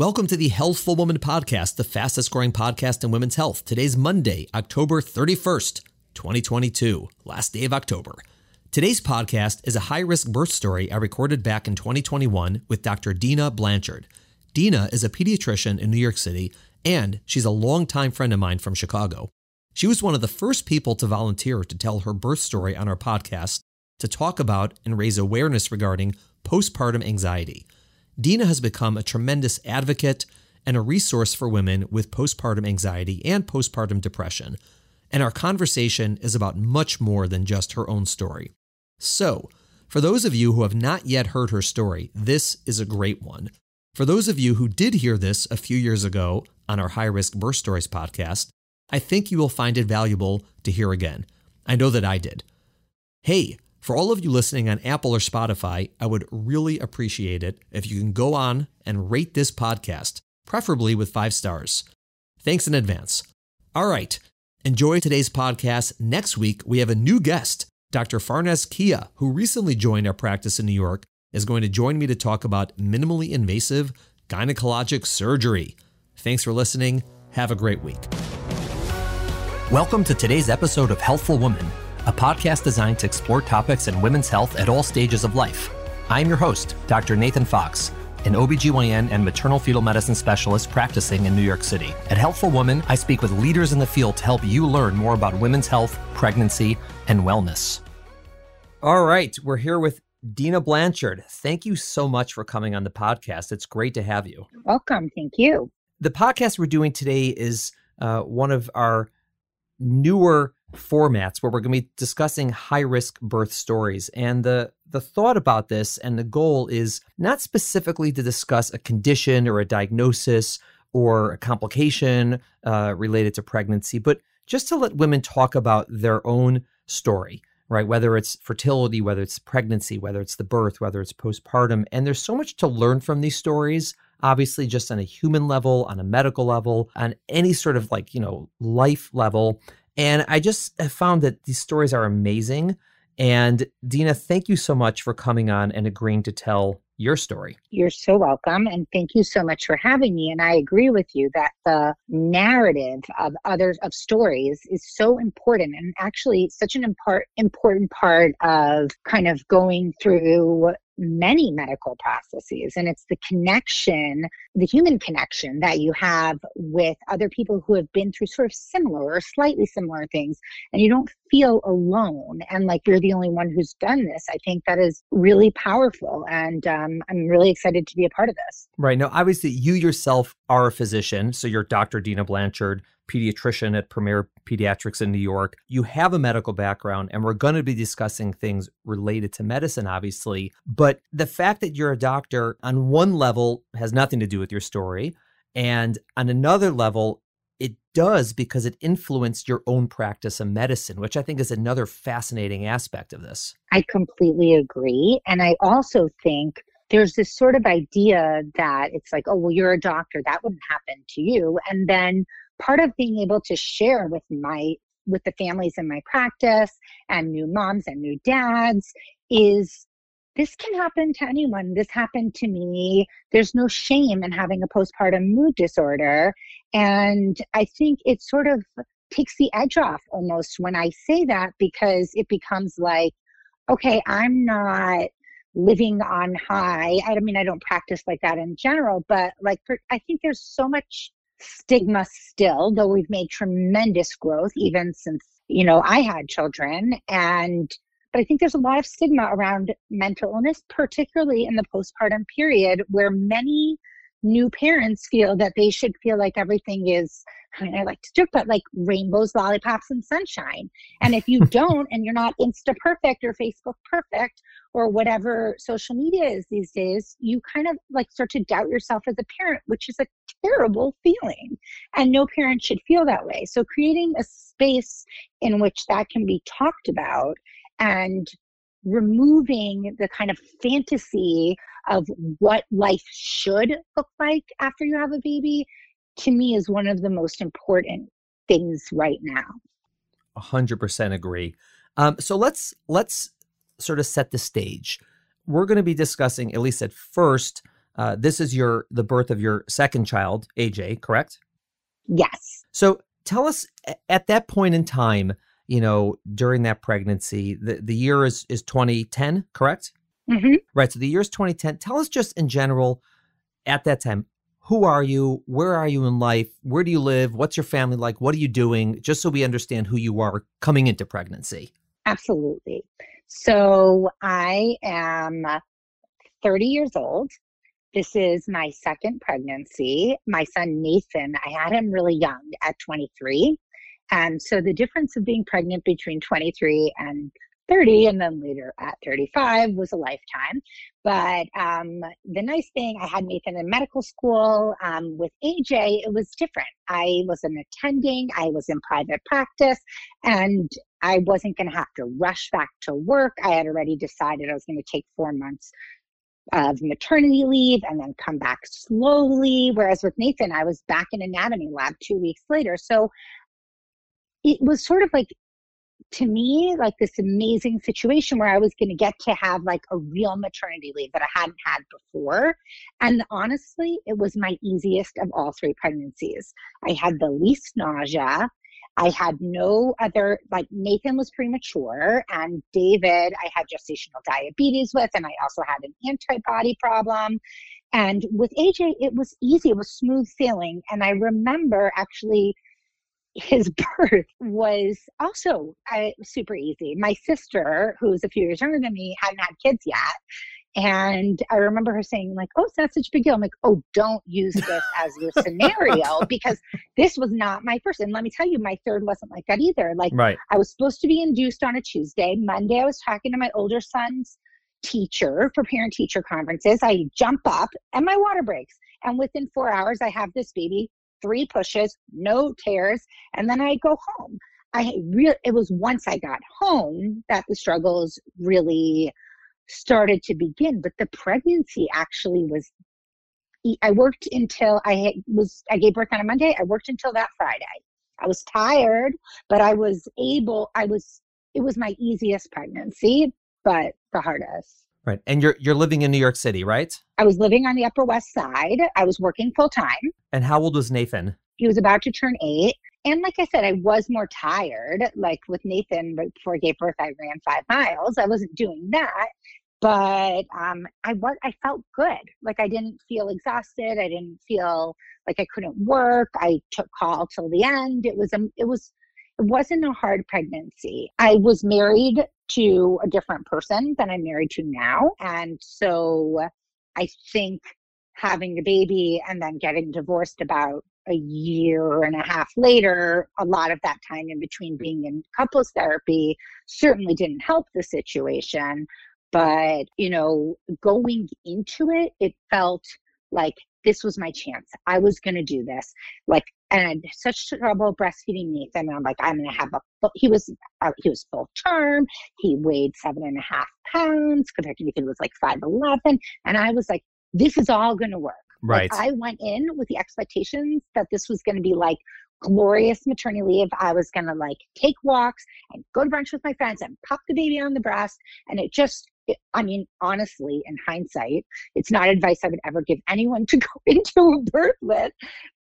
Welcome to the Healthful Woman Podcast, the fastest growing podcast in women's health. Today's Monday, October 31st, 2022, last day of October. Today's podcast is a high risk birth story I recorded back in 2021 with Dr. Dina Blanchard. Dina is a pediatrician in New York City, and she's a longtime friend of mine from Chicago. She was one of the first people to volunteer to tell her birth story on our podcast to talk about and raise awareness regarding postpartum anxiety. Dina has become a tremendous advocate and a resource for women with postpartum anxiety and postpartum depression. And our conversation is about much more than just her own story. So, for those of you who have not yet heard her story, this is a great one. For those of you who did hear this a few years ago on our High Risk Birth Stories podcast, I think you will find it valuable to hear again. I know that I did. Hey, for all of you listening on Apple or Spotify, I would really appreciate it if you can go on and rate this podcast, preferably with five stars. Thanks in advance. All right, enjoy today's podcast. Next week, we have a new guest, Dr. Farnes Kia, who recently joined our practice in New York, is going to join me to talk about minimally invasive gynecologic surgery. Thanks for listening. Have a great week. Welcome to today's episode of Healthful Woman a podcast designed to explore topics in women's health at all stages of life. I'm your host, Dr. Nathan Fox, an OBGYN and maternal fetal medicine specialist practicing in New York City. At Healthful Woman, I speak with leaders in the field to help you learn more about women's health, pregnancy, and wellness. All right, we're here with Dina Blanchard. Thank you so much for coming on the podcast. It's great to have you. Welcome. Thank you. The podcast we're doing today is uh, one of our newer formats where we're going to be discussing high risk birth stories. And the the thought about this and the goal is not specifically to discuss a condition or a diagnosis or a complication uh, related to pregnancy, but just to let women talk about their own story, right? Whether it's fertility, whether it's pregnancy, whether it's the birth, whether it's postpartum. And there's so much to learn from these stories obviously just on a human level on a medical level on any sort of like you know life level and I just have found that these stories are amazing. And Dina, thank you so much for coming on and agreeing to tell your story. You're so welcome. And thank you so much for having me. And I agree with you that the narrative of others of stories is so important and actually such an important part of kind of going through many medical processes. And it's the connection, the human connection that you have with other people who have been through sort of similar or slightly similar things. And you don't feel alone and like you're the only one who's done this. I think that is really powerful. And um, I'm really excited to be a part of this. Right. Now, obviously, you yourself are a physician. So you're Dr. Dina Blanchard pediatrician at Premier Pediatrics in New York. You have a medical background, and we're going to be discussing things related to medicine, obviously. But the fact that you're a doctor on one level has nothing to do with your story. And on another level, it does because it influenced your own practice of medicine, which I think is another fascinating aspect of this. I completely agree. And I also think there's this sort of idea that it's like, oh, well, you're a doctor, that wouldn't happen to you. And then part of being able to share with my with the families in my practice and new moms and new dads is this can happen to anyone. This happened to me. There's no shame in having a postpartum mood disorder. And I think it sort of takes the edge off almost when I say that because it becomes like, okay, I'm not living on high. I mean, I don't practice like that in general, but like, for, I think there's so much stigma still, though we've made tremendous growth even since, you know, I had children. And, but I think there's a lot of stigma around mental illness, particularly in the postpartum period, where many new parents feel that they should feel like everything is I mean, I like to joke, but like rainbows, lollipops, and sunshine. And if you don't, and you're not Insta perfect or Facebook perfect or whatever social media is these days, you kind of like start to doubt yourself as a parent, which is a terrible feeling. And no parent should feel that way. So creating a space in which that can be talked about and removing the kind of fantasy of what life should look like after you have a baby to me is one of the most important things right now. Hundred percent agree. Um, so let's let's sort of set the stage. We're going to be discussing, at least at first, uh, this is your the birth of your second child, AJ, correct? Yes. So tell us at that point in time, you know, during that pregnancy, the, the year is, is 2010, correct? Mm-hmm. Right. So the year is 2010. Tell us just in general at that time, who are you? Where are you in life? Where do you live? What's your family like? What are you doing? Just so we understand who you are coming into pregnancy. Absolutely. So I am 30 years old. This is my second pregnancy. My son Nathan, I had him really young at 23. And so the difference of being pregnant between 23 and 30 and then later at 35 was a lifetime. But um, the nice thing, I had Nathan in medical school. Um, with AJ, it was different. I wasn't attending, I was in private practice, and I wasn't going to have to rush back to work. I had already decided I was going to take four months of maternity leave and then come back slowly. Whereas with Nathan, I was back in anatomy lab two weeks later. So it was sort of like to me like this amazing situation where I was going to get to have like a real maternity leave that I hadn't had before. And honestly, it was my easiest of all three pregnancies. I had the least nausea. I had no other, like Nathan was premature, and David, I had gestational diabetes with, and I also had an antibody problem. And with AJ, it was easy, it was smooth sailing. And I remember actually his birth was also uh, super easy. My sister, who's a few years younger than me, hadn't had kids yet. And I remember her saying, like, oh, it's not such a big deal. I'm like, oh, don't use this as your scenario because this was not my first. And let me tell you, my third wasn't like that either. Like, right. I was supposed to be induced on a Tuesday. Monday, I was talking to my older son's teacher for parent teacher conferences. I jump up and my water breaks. And within four hours, I have this baby, three pushes, no tears. And then I go home. I really, it was once I got home that the struggles really started to begin. But the pregnancy actually was, I worked until I was, I gave birth on a Monday. I worked until that Friday. I was tired, but I was able, I was, it was my easiest pregnancy, but the hardest. Right. And you're you're living in New York City, right? I was living on the Upper West Side. I was working full time. And how old was Nathan? He was about to turn eight. And like I said, I was more tired. Like with Nathan, before I gave birth, I ran five miles. I wasn't doing that but um, I was I felt good. Like I didn't feel exhausted. I didn't feel like I couldn't work. I took call till the end. It was a it was it wasn't a hard pregnancy. I was married to a different person than I'm married to now, and so I think having a baby and then getting divorced about a year and a half later, a lot of that time in between being in couples therapy certainly didn't help the situation. But you know going into it it felt like this was my chance. I was going to do this. Like and I had such trouble breastfeeding Nathan. And I'm like, I'm gonna have a. He was uh, he was full term. He weighed seven and a half pounds compared to Nathan was like five eleven. And I was like, this is all gonna work. Right. Like, I went in with the expectations that this was gonna be like glorious maternity leave. I was gonna like take walks and go to brunch with my friends and pop the baby on the breast. And it just I mean, honestly, in hindsight, it's not advice I would ever give anyone to go into a birth with,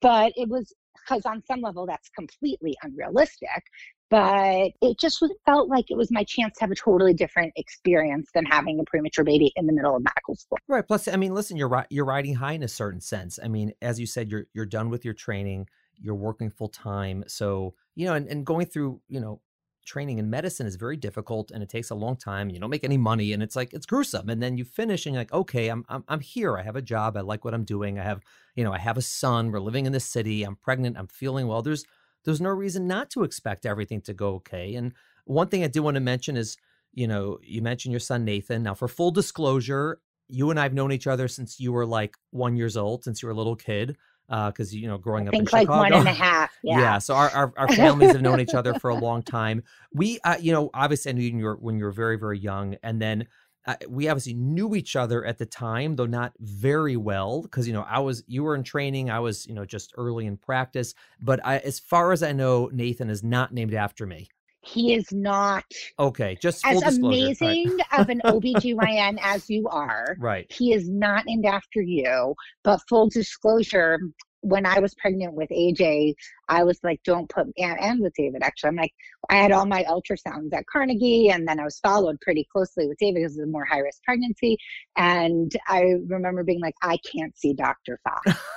but it was because on some level that's completely unrealistic. But it just felt like it was my chance to have a totally different experience than having a premature baby in the middle of medical school. Right. Plus, I mean, listen, you're you're riding high in a certain sense. I mean, as you said, you're you're done with your training. You're working full time, so you know, and, and going through you know training in medicine is very difficult and it takes a long time. You don't make any money and it's like it's gruesome. And then you finish and you're like, okay, I'm I'm I'm here. I have a job. I like what I'm doing. I have, you know, I have a son. We're living in this city. I'm pregnant. I'm feeling well. There's there's no reason not to expect everything to go okay. And one thing I do want to mention is, you know, you mentioned your son Nathan. Now, for full disclosure, you and I have known each other since you were like one years old, since you were a little kid because uh, you know growing up in like Chicago. one and a half. Yeah. yeah so our, our, our families have known each other for a long time. We, uh, you know, obviously I knew you were, when you were very very young, and then uh, we obviously knew each other at the time, though not very well, because you know I was you were in training, I was you know just early in practice. But I, as far as I know, Nathan is not named after me. He is not okay. Just as amazing right. of an OBGYN as you are. Right. He is not named after you. But full disclosure, when I was pregnant with AJ, I was like, don't put and, and with David actually. I'm like, I had all my ultrasounds at Carnegie and then I was followed pretty closely with David because it was a more high risk pregnancy. And I remember being like, I can't see Dr. Fox.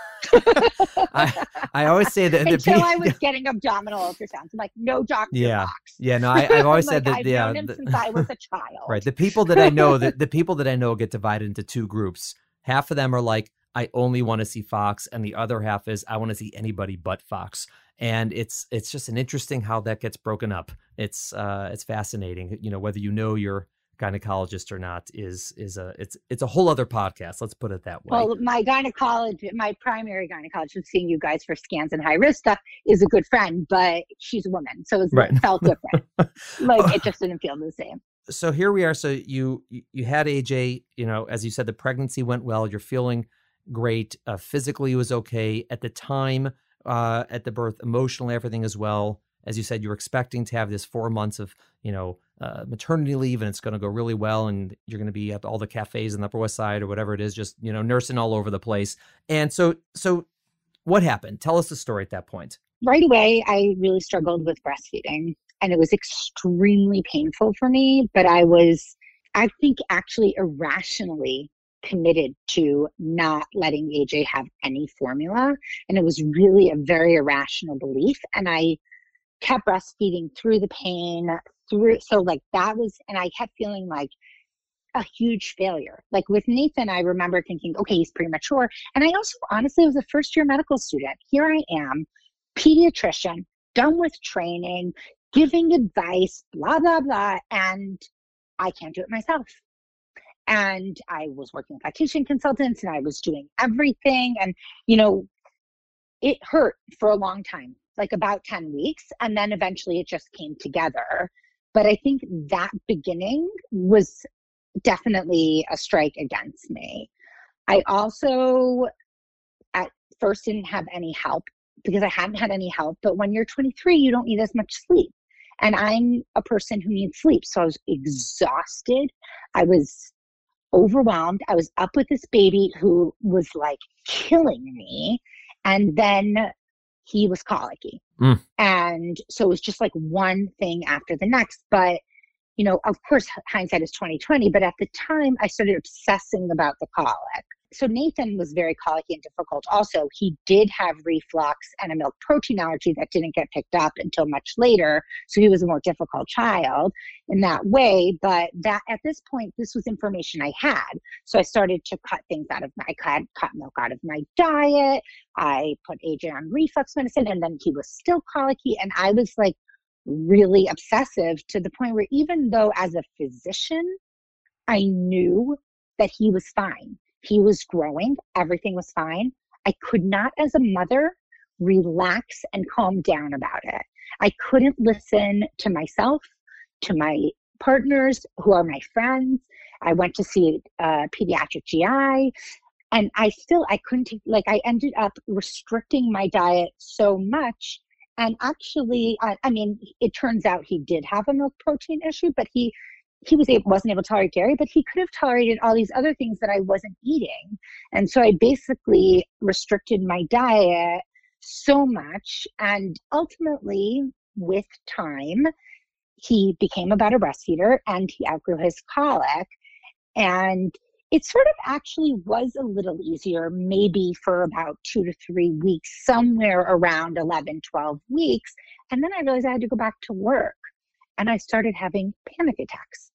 I, I always say that until I was getting abdominal ultrasounds. I'm like, no Dr. Yeah. Fox. Yeah, no, I, have always said like, that I've yeah, known the, since I was a child. Right. The people that I know that the people that I know get divided into two groups. Half of them are like, I only want to see Fox, and the other half is I want to see anybody but Fox. And it's it's just an interesting how that gets broken up. It's uh it's fascinating. You know, whether you know your gynecologist or not is is a it's it's a whole other podcast. Let's put it that way. Well, my gynecologist, my primary gynecologist, seeing you guys for scans and high risk stuff, is a good friend, but she's a woman, so right. it felt different. like it just didn't feel the same. So here we are. So you you had AJ. You know, as you said, the pregnancy went well. You're feeling great. Uh, physically, it was okay at the time uh, at the birth. Emotionally, everything as well. As you said, you were expecting to have this four months of you know uh, maternity leave, and it's going to go really well, and you're going to be at all the cafes in the Upper West Side or whatever it is, just you know nursing all over the place. And so, so what happened? Tell us the story at that point. Right away, I really struggled with breastfeeding, and it was extremely painful for me. But I was, I think, actually irrationally committed to not letting AJ have any formula. And it was really a very irrational belief. And I kept breastfeeding through the pain, through. So, like, that was, and I kept feeling like, a huge failure. Like with Nathan, I remember thinking, okay, he's premature. And I also honestly was a first year medical student. Here I am, pediatrician, done with training, giving advice, blah, blah, blah. And I can't do it myself and I was working with lactation consultants and I was doing everything. And, you know, it hurt for a long time, like about 10 weeks. And then eventually it just came together. But I think that beginning was definitely a strike against me. I also at first didn't have any help because I hadn't had any help. But when you're 23, you don't need as much sleep. And I'm a person who needs sleep. So I was exhausted. I was overwhelmed. I was up with this baby who was like killing me. And then he was colicky. Mm. And so it was just like one thing after the next. But, you know, of course, hindsight is 2020. But at the time, I started obsessing about the colic so Nathan was very colicky and difficult. Also, he did have reflux and a milk protein allergy that didn't get picked up until much later. So he was a more difficult child in that way. But that at this point, this was information I had. So I started to cut things out of my, I cut, cut milk out of my diet. I put AJ on reflux medicine, and then he was still colicky. And I was like really obsessive to the point where even though as a physician, I knew that he was fine he was growing, everything was fine. I could not, as a mother, relax and calm down about it. I couldn't listen to myself, to my partners who are my friends. I went to see a pediatric GI and I still I couldn't take, like I ended up restricting my diet so much and actually I, I mean it turns out he did have a milk protein issue but he he was able, wasn't able to tolerate dairy, but he could have tolerated all these other things that I wasn't eating. And so I basically restricted my diet so much. And ultimately, with time, he became a better breastfeeder and he outgrew his colic. And it sort of actually was a little easier, maybe for about two to three weeks, somewhere around 11, 12 weeks. And then I realized I had to go back to work and I started having panic attacks.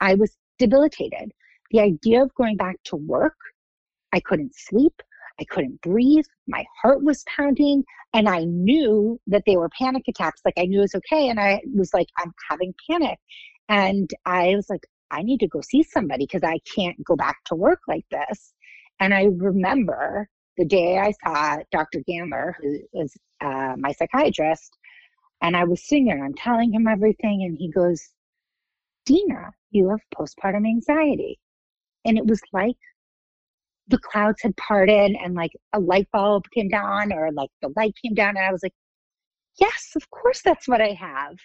I was debilitated. The idea of going back to work, I couldn't sleep. I couldn't breathe. My heart was pounding. And I knew that they were panic attacks. Like I knew it was okay. And I was like, I'm having panic. And I was like, I need to go see somebody because I can't go back to work like this. And I remember the day I saw Dr. Gandler, who is uh, my psychiatrist, and I was sitting there and I'm telling him everything. And he goes, You have postpartum anxiety. And it was like the clouds had parted and like a light bulb came down or like the light came down. And I was like, yes, of course that's what I have.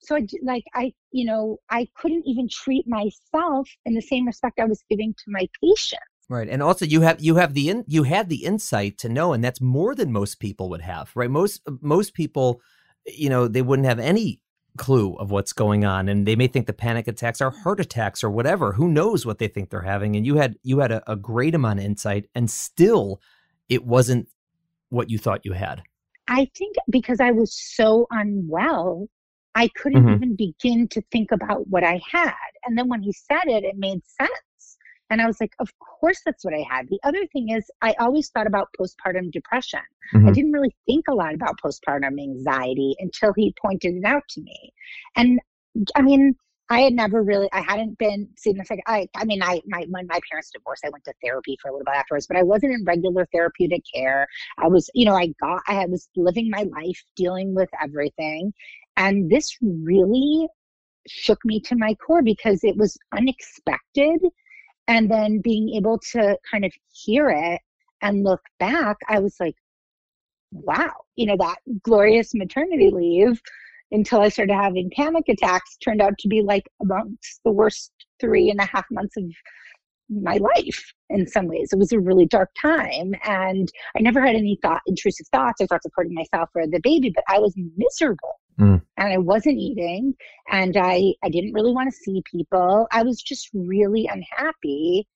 so I like I you know I couldn't even treat myself in the same respect I was giving to my patient. Right, and also you have you have the in, you had the insight to know, and that's more than most people would have. Right, most most people, you know, they wouldn't have any clue of what's going on, and they may think the panic attacks are heart attacks or whatever. Who knows what they think they're having? And you had you had a, a great amount of insight, and still, it wasn't what you thought you had. I think because I was so unwell, I couldn't mm-hmm. even begin to think about what I had. And then when he said it, it made sense. And I was like, of course that's what I had. The other thing is, I always thought about postpartum depression. Mm-hmm. I didn't really think a lot about postpartum anxiety until he pointed it out to me. And I mean, I had never really, I hadn't been like I, I mean, I, my, when my parents divorced, I went to therapy for a little bit afterwards, but I wasn't in regular therapeutic care. I was, you know, I got, I was living my life dealing with everything. And this really shook me to my core because it was unexpected. And then being able to kind of hear it and look back, I was like, wow, you know, that glorious maternity mm. leave until I started having panic attacks turned out to be like amongst the worst three and a half months of my life in some ways. It was a really dark time. And I never had any thought, intrusive thoughts or thoughts of hurting myself or the baby, but I was miserable. Mm. And I wasn't eating and I, I didn't really want to see people. I was just really unhappy.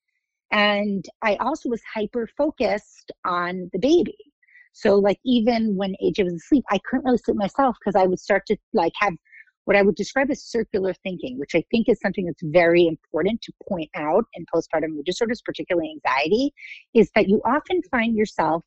And I also was hyper focused on the baby. So like even when AJ was asleep, I couldn't really sleep myself because I would start to like have what I would describe as circular thinking, which I think is something that's very important to point out in postpartum mood disorders, particularly anxiety, is that you often find yourself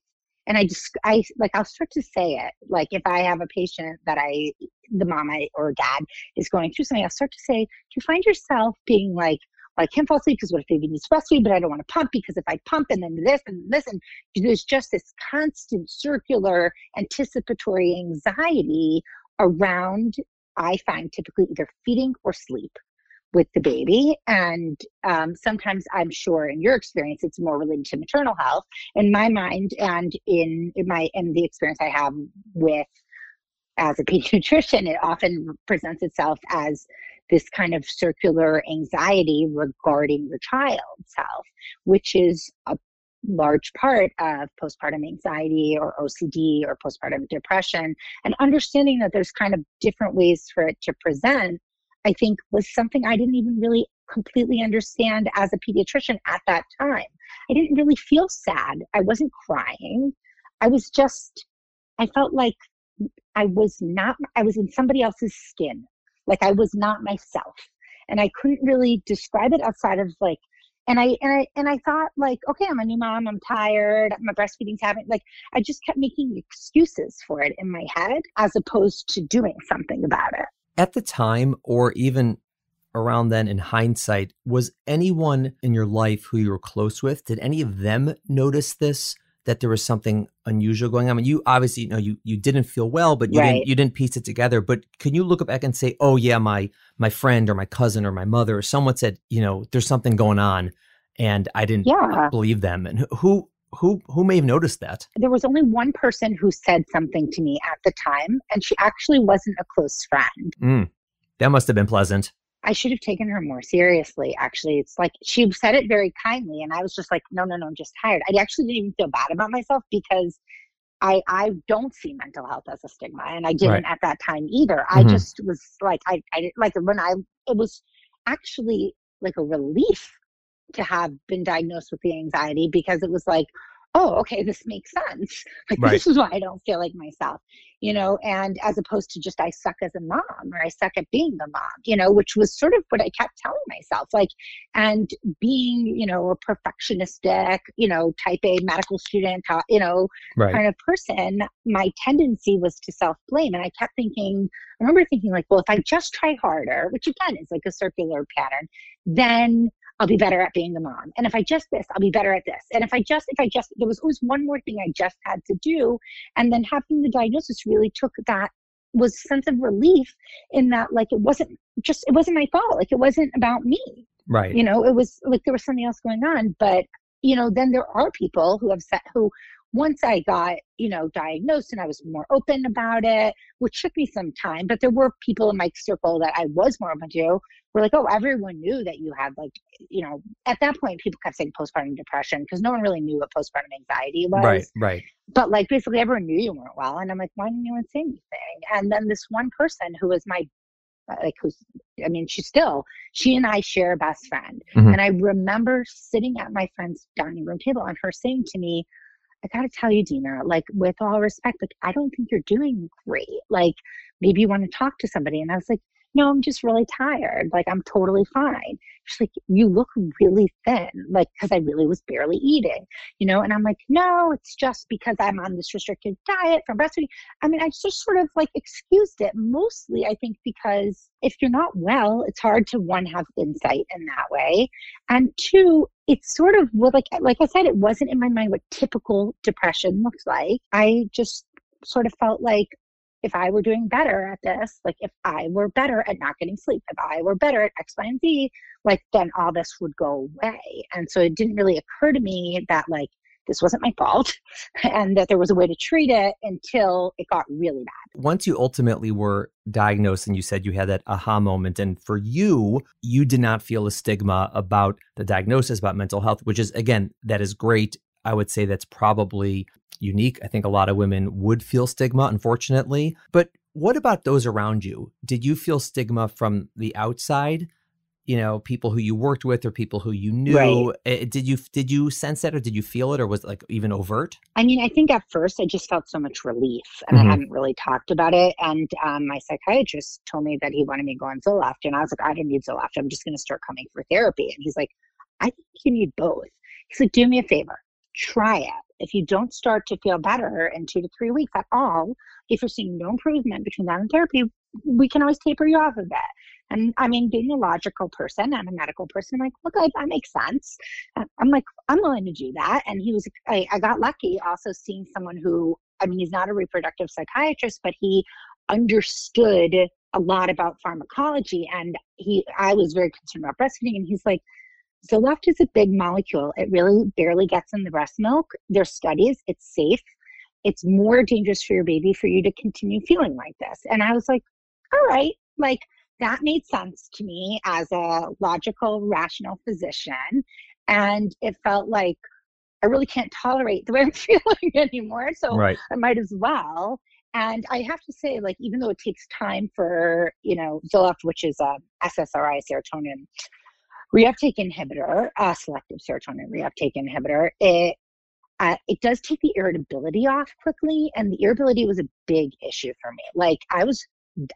and I just I like I'll start to say it like if I have a patient that I the mom I, or dad is going through something I'll start to say do you find yourself being like I can't fall asleep because what if baby needs breastfeed, but I don't want to pump because if I pump and then this and this, and there's just this constant circular anticipatory anxiety around, I find typically either feeding or sleep with the baby. And um, sometimes I'm sure in your experience, it's more related to maternal health. In my mind and in, in my, in the experience I have with as a pediatrician, it often presents itself as this kind of circular anxiety regarding the child's health, which is a large part of postpartum anxiety or OCD or postpartum depression. And understanding that there's kind of different ways for it to present, I think was something I didn't even really completely understand as a pediatrician at that time. I didn't really feel sad. I wasn't crying. I was just, I felt like I was not, I was in somebody else's skin. Like I was not myself. And I couldn't really describe it outside of like, and I and I and I thought like, okay, I'm a new mom. I'm tired. My breastfeeding's happening. Like I just kept making excuses for it in my head, as opposed to doing something about it. At the time, or even around then, in hindsight, was anyone in your life who you were close with? Did any of them notice this? That there was something unusual going on. I mean, you obviously you know you you didn't feel well, but you right. didn't you didn't piece it together. But can you look back and say, oh yeah, my my friend or my cousin or my mother or someone said, you know, there's something going on, and I didn't yeah. believe them. And who who who may have noticed that? There was only one person who said something to me at the time, and she actually wasn't a close friend. Mm, that must have been pleasant. I should have taken her more seriously. Actually, it's like she said it very kindly, and I was just like, no, no, no, I'm just tired. I actually didn't even feel bad about myself because I I don't see mental health as a stigma, and I didn't right. at that time either. Mm-hmm. I just was like, I I like when I it was actually like a relief to have been diagnosed with the anxiety because it was like, oh, okay, this makes sense. Like right. this is why I don't feel like myself, you know, and as opposed to just I suck as a mom or I suck at being a mom, you know, which was sort of what I kept telling myself. Like, and being, you know, a perfectionistic, you know, type A medical student, uh, you know, right. kind of person, my tendency was to self blame. And I kept thinking, I remember thinking, like, well, if I just try harder, which again is like a circular pattern, then I'll be better at being a mom. And if I just this, I'll be better at this. And if I just, if I just, there was always one more thing I just had to do. And then having the diagnosis really took that was sense of relief in that like it wasn't just it wasn't my fault like it wasn't about me right you know it was like there was something else going on but you know then there are people who have said who once I got, you know, diagnosed and I was more open about it, which took me some time, but there were people in my circle that I was more open to were like, oh, everyone knew that you had like, you know, at that point people kept saying postpartum depression because no one really knew what postpartum anxiety was. Right, right. But like basically everyone knew you weren't well. And I'm like, why didn't anyone say anything? And then this one person who was my like who's I mean, she's still she and I share a best friend. Mm-hmm. And I remember sitting at my friend's dining room table and her saying to me, I gotta tell you, Dina, like with all respect, like I don't think you're doing great. Like maybe you want to talk to somebody. And I was like, no, I'm just really tired. Like, I'm totally fine. She's like, you look really thin, like, because I really was barely eating, you know? And I'm like, no, it's just because I'm on this restricted diet from breastfeeding. I mean, I just sort of like excused it mostly, I think, because if you're not well, it's hard to one, have insight in that way. And two, it's sort of well, like, like I said, it wasn't in my mind what typical depression looks like. I just sort of felt like if I were doing better at this, like if I were better at not getting sleep, if I were better at X, Y, and Z, like then all this would go away. And so it didn't really occur to me that like this wasn't my fault and that there was a way to treat it until it got really bad. Once you ultimately were diagnosed and you said you had that aha moment, and for you, you did not feel a stigma about the diagnosis, about mental health, which is, again, that is great. I would say that's probably unique. I think a lot of women would feel stigma, unfortunately. But what about those around you? Did you feel stigma from the outside? You know, people who you worked with or people who you knew. Right. Eh, did you did you sense that, or did you feel it, or was it like even overt? I mean, I think at first I just felt so much relief, and mm-hmm. I hadn't really talked about it. And um, my psychiatrist told me that he wanted me to go on Zoloft, and I was like, I don't need Zoloft. I'm just going to start coming for therapy. And he's like, I think you need both. He's like, do me a favor, try it if you don't start to feel better in two to three weeks at all, if you're seeing no improvement between that and therapy, we can always taper you off of it. And I mean, being a logical person I'm a medical person, I'm like, look, okay, that makes sense. Uh, I'm like, I'm willing to do that. And he was, I, I got lucky also seeing someone who, I mean, he's not a reproductive psychiatrist, but he understood a lot about pharmacology. And he, I was very concerned about breastfeeding. And he's like, Zoloft is a big molecule. It really barely gets in the breast milk. There's studies, it's safe. It's more dangerous for your baby for you to continue feeling like this. And I was like, all right, like that made sense to me as a logical, rational physician. And it felt like I really can't tolerate the way I'm feeling anymore. So right. I might as well. And I have to say, like, even though it takes time for, you know, Zoloft, which is um, a SSRI serotonin reuptake inhibitor, uh, selective serotonin reuptake inhibitor, it uh, it does take the irritability off quickly, and the irritability was a big issue for me. Like I was,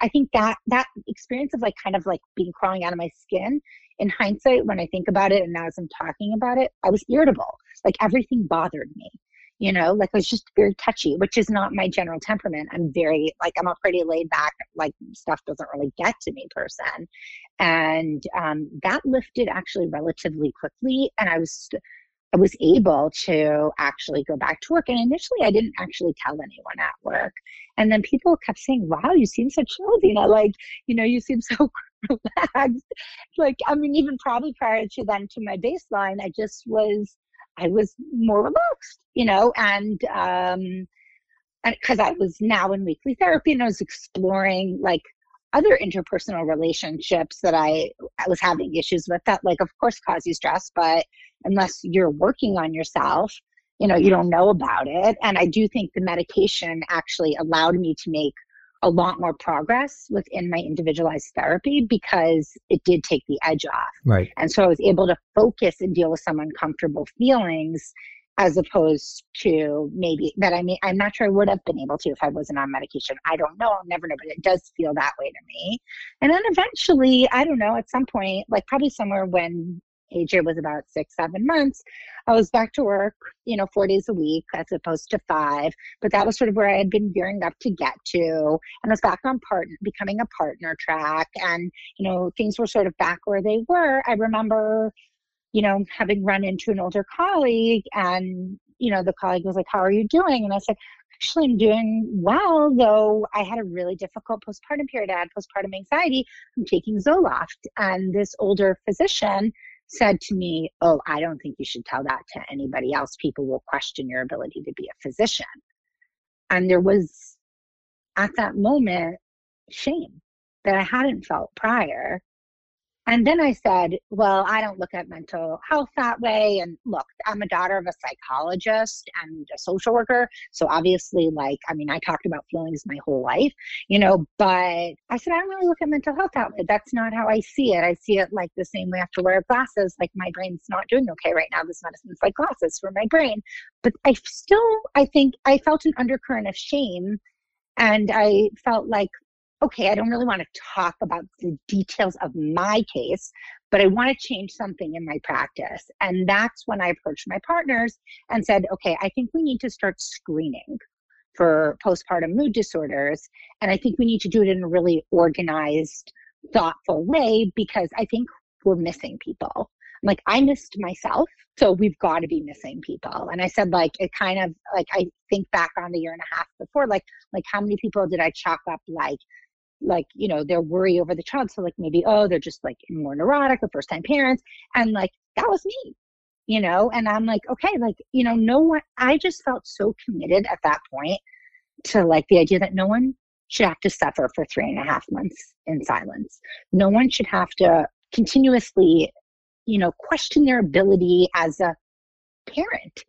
I think that that experience of like kind of like being crawling out of my skin. In hindsight, when I think about it, and now as I'm talking about it, I was irritable. Like everything bothered me you know like i was just very touchy which is not my general temperament. I'm very like i'm a pretty laid back like stuff doesn't really get to me person. And um, that lifted actually relatively quickly and i was i was able to actually go back to work. And initially i didn't actually tell anyone at work. And then people kept saying wow you seem so chilled you know like you know you seem so relaxed. Like i mean even probably prior to then to my baseline i just was I was more relaxed, you know, and um, and because I was now in weekly therapy and I was exploring like other interpersonal relationships that I, I was having issues with that like of course cause you stress but unless you're working on yourself you know you don't know about it. And i do think the medication actually allowed me to make a lot more progress within my individualized therapy because it did take the edge off. Right. And so I was able to focus and deal with some uncomfortable feelings as opposed to maybe that I mean I'm not sure I would have been able to if I wasn't on medication. I don't know. I'll never know, but it does feel that way to me. And then eventually, I don't know, at some point, like probably somewhere when AJ was about six, seven months, I was back to work, you know, four days a week as opposed to five. But that was sort of where I had been gearing up to get to. And I was back on partner, becoming a partner track. And, you know, things were sort of back where they were. I remember, you know, having run into an older colleague and, you know, the colleague was like, How are you doing? And I said, Actually, I'm doing well, though I had a really difficult postpartum period. I had postpartum anxiety. I'm taking Zoloft. And this older physician said to me, Oh, I don't think you should tell that to anybody else. People will question your ability to be a physician. And there was, at that moment, shame that I hadn't felt prior. And then I said, Well, I don't look at mental health that way. And look, I'm a daughter of a psychologist and a social worker. So obviously, like, I mean, I talked about feelings my whole life, you know, but I said, I don't really look at mental health that way. That's not how I see it. I see it like the same way I have to wear glasses. Like, my brain's not doing okay right now. This medicine's like glasses for my brain. But I still, I think I felt an undercurrent of shame. And I felt like okay, I don't really want to talk about the details of my case, but I want to change something in my practice. And that's when I approached my partners and said, okay, I think we need to start screening for postpartum mood disorders. And I think we need to do it in a really organized, thoughtful way because I think we're missing people. Like I missed myself, so we've got to be missing people. And I said, like, it kind of like I think back on the year and a half before, like, like how many people did I chalk up like like you know their worry over the child. So like maybe oh they're just like more neurotic or first time parents and like that was me you know? And i'm like okay like you know no one i just felt so committed at that point to like the idea that no one should have to suffer for three and a half months in silence. No one should have to continuously you know question their ability as a parent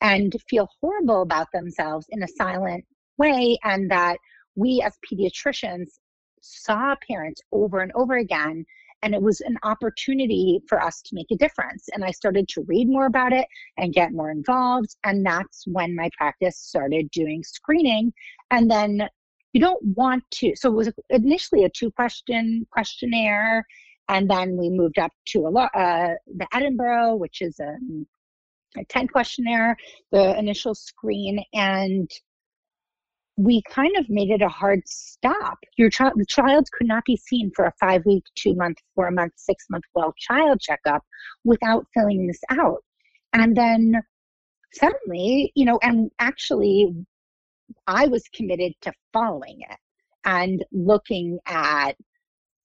and feel horrible about themselves in a silent way and that we as pediatricians saw parents over and over again and it was an opportunity for us to make a difference. And i started to read more about it and get more involved and that's when my practice started doing screening. And then you don't want to so it was initially a two question questionnaire and then we moved up to a uh, the edinburgh which is a, a 10 questionnaire the initial screen and we kind of made it a hard stop. Your child, the child could not be seen for a five week, two month, four month, six month well child checkup without filling this out. And then suddenly, you know, and actually, I was committed to following it and looking at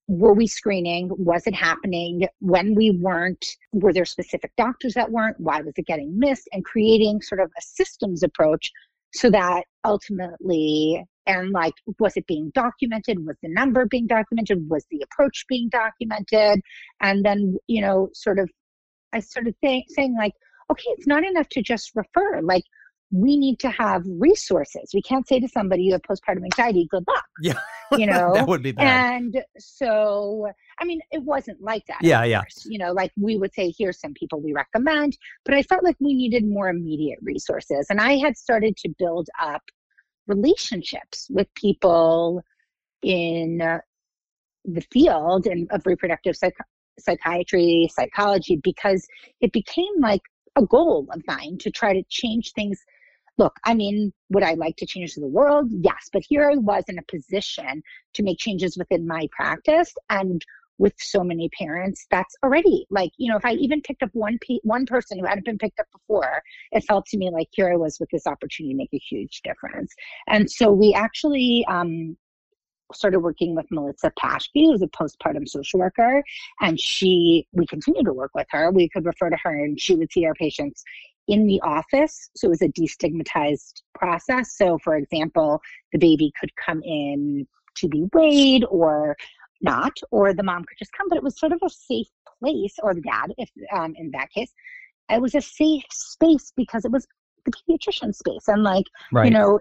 were we screening? Was it happening? When we weren't, were there specific doctors that weren't? Why was it getting missed? And creating sort of a systems approach so that ultimately and like was it being documented was the number being documented was the approach being documented and then you know sort of i started th- saying like okay it's not enough to just refer like we need to have resources. We can't say to somebody you have postpartum anxiety, good luck. Yeah. You know, that would be bad. And so, I mean, it wasn't like that. Yeah. Yeah. Course. You know, like we would say, here's some people we recommend, but I felt like we needed more immediate resources. And I had started to build up relationships with people in uh, the field and of reproductive psych- psychiatry, psychology, because it became like a goal of mine to try to change things look, I mean, would I like to change the world? Yes. But here I was in a position to make changes within my practice and with so many parents that's already like you know if i even picked up one pe- one person who hadn't been picked up before it felt to me like here i was with this opportunity to make a huge difference and so we actually um, started working with Melissa Paschke, who's a postpartum social worker, and she we continue to work with her. We could refer to her, and she would see our patients in the office. So it was a destigmatized process. So, for example, the baby could come in to be weighed or not, or the mom could just come, but it was sort of a safe place, or the dad, if um, in that case, it was a safe space because it was the pediatrician space and like right. you know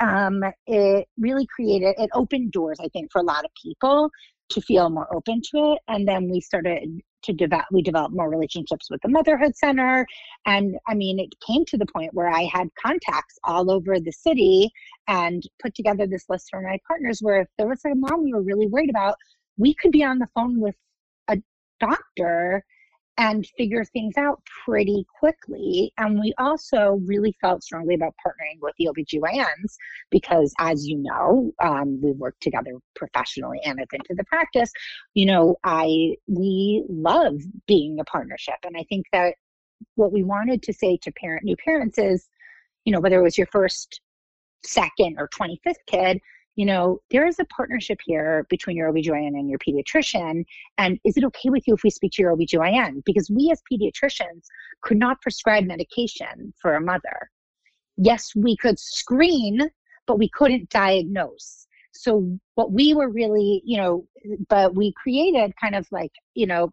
um, it really created it opened doors i think for a lot of people to feel more open to it and then we started to develop we developed more relationships with the motherhood center and i mean it came to the point where i had contacts all over the city and put together this list for my partners where if there was a mom we were really worried about we could be on the phone with a doctor and figure things out pretty quickly. And we also really felt strongly about partnering with the OBGYNs because, as you know, um, we work together professionally and it's into the practice. You know, I we love being a partnership. And I think that what we wanted to say to parent new parents is, you know, whether it was your first, second, or 25th kid, you know, there is a partnership here between your OBGYN and your pediatrician. And is it okay with you if we speak to your OBGYN? Because we as pediatricians could not prescribe medication for a mother. Yes, we could screen, but we couldn't diagnose. So what we were really, you know, but we created kind of like, you know,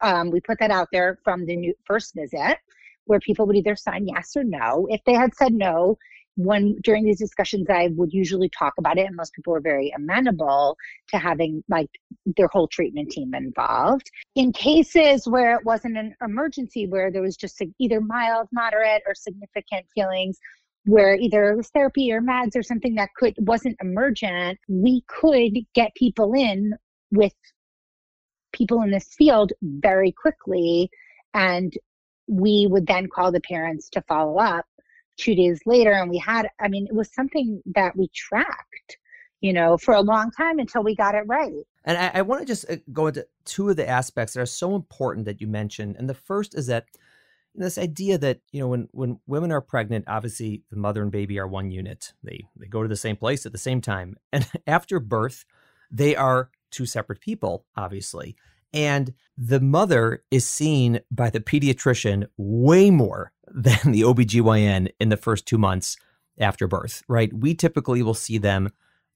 um, we put that out there from the new first visit where people would either sign yes or no. If they had said no, when during these discussions i would usually talk about it and most people were very amenable to having like their whole treatment team involved. In cases where it wasn't an emergency where there was just either mild moderate or significant feelings where either it was therapy or meds or something that could wasn't emergent we could get people in with people in this field very quickly and we would then call the parents to follow up two days later and we had i mean it was something that we tracked you know for a long time until we got it right. And i, I want to just uh, go into two of the aspects that are so important that you mentioned. And the first is that this idea that you know when when women are pregnant obviously the mother and baby are one unit. They they go to the same place at the same time. And after birth they are two separate people obviously and the mother is seen by the pediatrician way more than the OBGYN in the first two months after birth, right? We typically will see them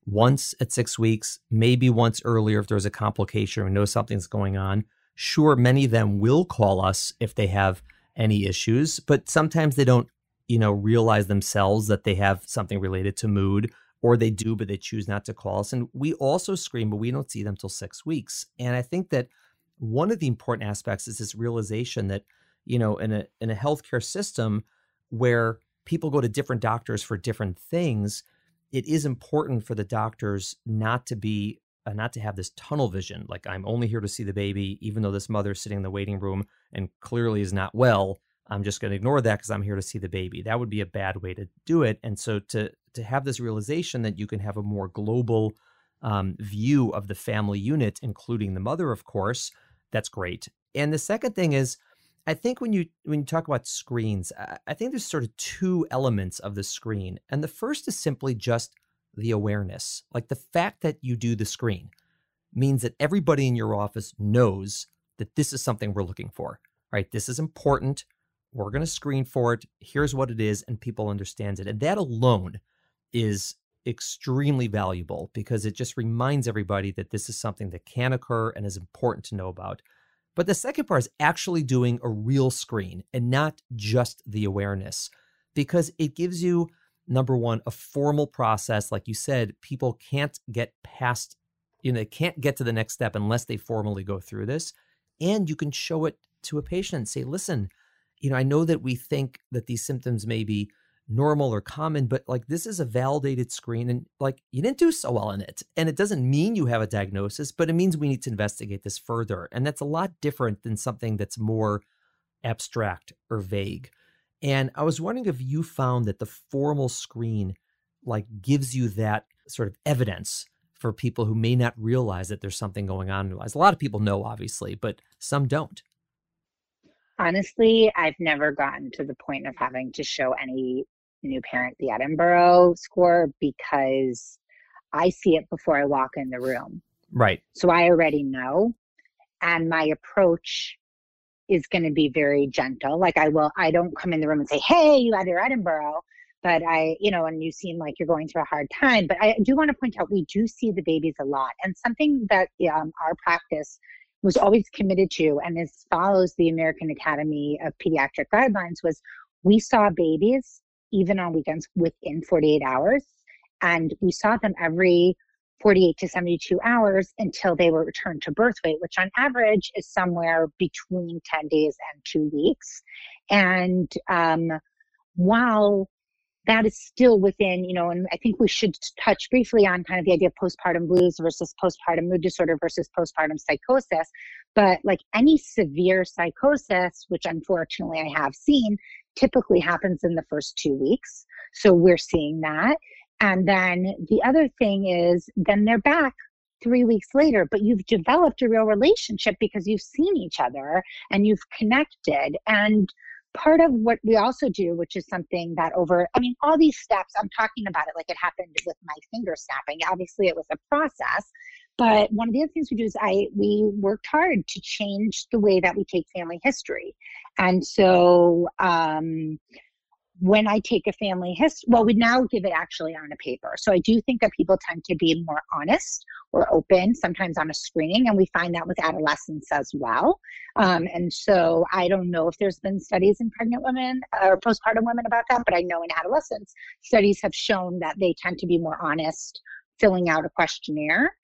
once at six weeks, maybe once earlier if there's a complication or know something's going on. Sure, many of them will call us if they have any issues, but sometimes they don't, you know, realize themselves that they have something related to mood, or they do, but they choose not to call us. And we also screen, but we don't see them till six weeks. And I think that one of the important aspects is this realization that you know in a in a healthcare system where people go to different doctors for different things it is important for the doctors not to be uh, not to have this tunnel vision like i'm only here to see the baby even though this mother's sitting in the waiting room and clearly is not well i'm just going to ignore that because i'm here to see the baby. That would be a bad way to do it and so to to have this realization that you can have a more global um, view of the family unit including the mother of course that's great and the second thing is I think when you when you talk about screens, I think there's sort of two elements of the screen. And the first is simply just the awareness. Like the fact that you do the screen means that everybody in your office knows that this is something we're looking for. Right? This is important. We're going to screen for it. Here's what it is and people understand it. And that alone is extremely valuable because it just reminds everybody that this is something that can occur and is important to know about. But the second part is actually doing a real screen and not just the awareness, because it gives you, number one, a formal process. Like you said, people can't get past, you know, they can't get to the next step unless they formally go through this. And you can show it to a patient and say, listen, you know, I know that we think that these symptoms may be normal or common, but like this is a validated screen and like you didn't do so well in it. And it doesn't mean you have a diagnosis, but it means we need to investigate this further. And that's a lot different than something that's more abstract or vague. And I was wondering if you found that the formal screen like gives you that sort of evidence for people who may not realize that there's something going on in their lives. A lot of people know, obviously, but some don't. Honestly, I've never gotten to the point of having to show any new parent the Edinburgh score because I see it before I walk in the room. Right. So I already know. And my approach is going to be very gentle. Like I will, I don't come in the room and say, hey, you had your Edinburgh. But I, you know, and you seem like you're going through a hard time. But I do want to point out we do see the babies a lot. And something that um, our practice was always committed to and this follows the American Academy of Pediatric guidelines was we saw babies even on weekends within 48 hours. And we saw them every 48 to 72 hours until they were returned to birth weight, which on average is somewhere between 10 days and two weeks. And um, while that is still within, you know, and I think we should touch briefly on kind of the idea of postpartum blues versus postpartum mood disorder versus postpartum psychosis. But like any severe psychosis, which unfortunately I have seen, typically happens in the first two weeks. So we're seeing that. And then the other thing is, then they're back three weeks later, but you've developed a real relationship because you've seen each other and you've connected. And part of what we also do, which is something that over, I mean, all these steps, I'm talking about it like it happened with my finger snapping. Obviously, it was a process. But one of the other things we do is I we worked hard to change the way that we take family history. And so um, when I take a family history, well, we now give it actually on a paper. So I do think that people tend to be more honest or open, sometimes on a screening, and we find that with adolescents as well. Um, and so I don't know if there's been studies in pregnant women or postpartum women about that, but I know in adolescents, studies have shown that they tend to be more honest filling out a questionnaire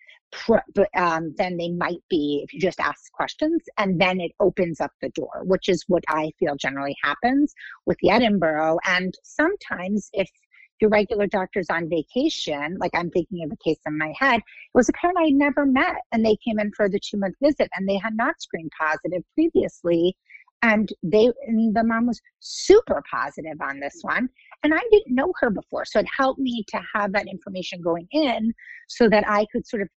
um, then they might be if you just ask questions and then it opens up the door which is what i feel generally happens with the edinburgh. And sometimes if your regular doctor's on vacation like i'm thinking of a case in my head it was a parent i never met and they came in for the two month visit and they had not screened positive previously and they and the mom was super positive on this one and i didn't know her before so it helped me to have that information going in so that i could sort of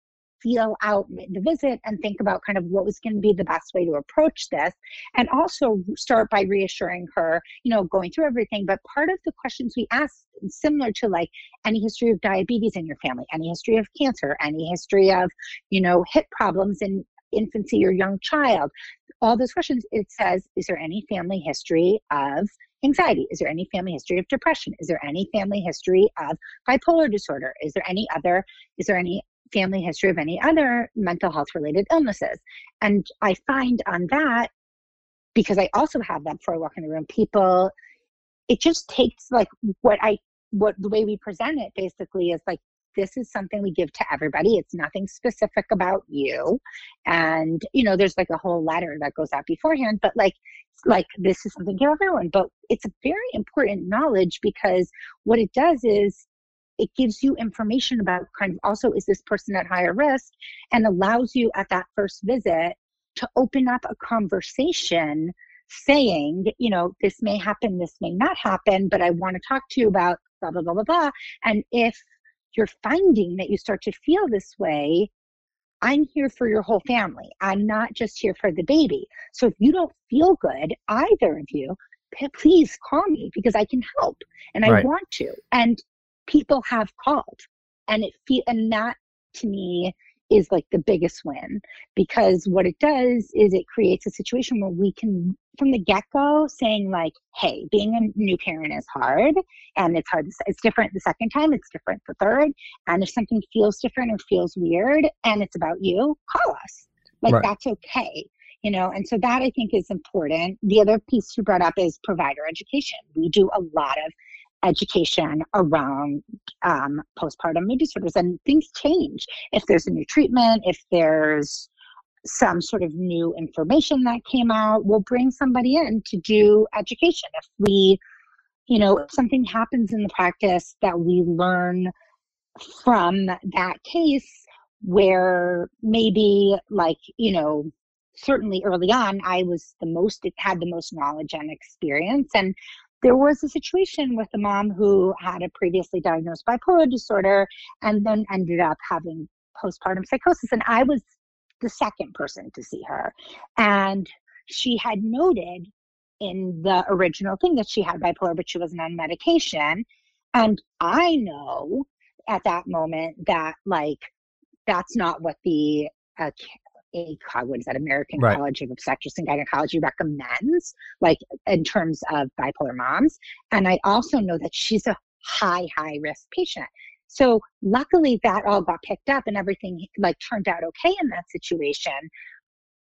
feel out the visit and think about kind of what was going to be the best way to approach this and also start by reassuring her you know going through everything but part of the questions we ask similar to like any history of diabetes in your family any history of cancer any history of you know hip problems in infancy or young child all those questions it says is there any family history of anxiety? Is there any family history of depression? Is there any family history of bipolar disorder? Is there any other, is there any family history of any other mental health related illnesses. And I find on that, because I also have that before I walk in the room, people, it just takes like what I, what the way we present it basically is like, this is something we give to everybody. It's nothing specific about you. And, you know, there's like a whole letter that goes out beforehand, but like, like this is something for everyone. But it's a very important knowledge because what it does is it gives you information about kind of also is this person at higher risk and allows you at that first visit to open up a conversation saying, you know, this may happen, this may not happen, but I want to talk to you about blah, blah, blah, blah, blah. And if you're finding that you start to feel this way, I'm here for your whole family. I'm not just here for the baby. So if you don't feel good, either of you, please call me because I can help and I right. want to. And people have called and it feel and that to me is like the biggest win because what it does is it creates a situation where we can from the get-go saying like hey being a new parent is hard and it's hard it's different the second time it's different the third and if something feels different or feels weird and it's about you call us. Like right. that's okay you know and so that i think is important. The other piece you brought up is provider education. We do a lot of education around um, postpartum mood disorders. And things change. If there's a new treatment, if there's some sort of new information that came out, we'll bring somebody in to do education. If we, you know, if something happens in the practice that we learn from that case where maybe like, you know, certainly early on i was the most had the most knowledge and experience and there was a situation with a mom who had a previously diagnosed bipolar disorder and then ended up having postpartum psychosis. And I was the second person to see her. And she had noted in the original thing that she had bipolar, but she wasn't on medication. And I know at that moment that, like, that's not what the uh, ACOG, what is that, American right. College of Obstetrics and Gynecology recommends, like in terms of bipolar moms. And I also know that she's a high, high risk patient. So luckily that all got picked up and everything like turned out okay in that situation.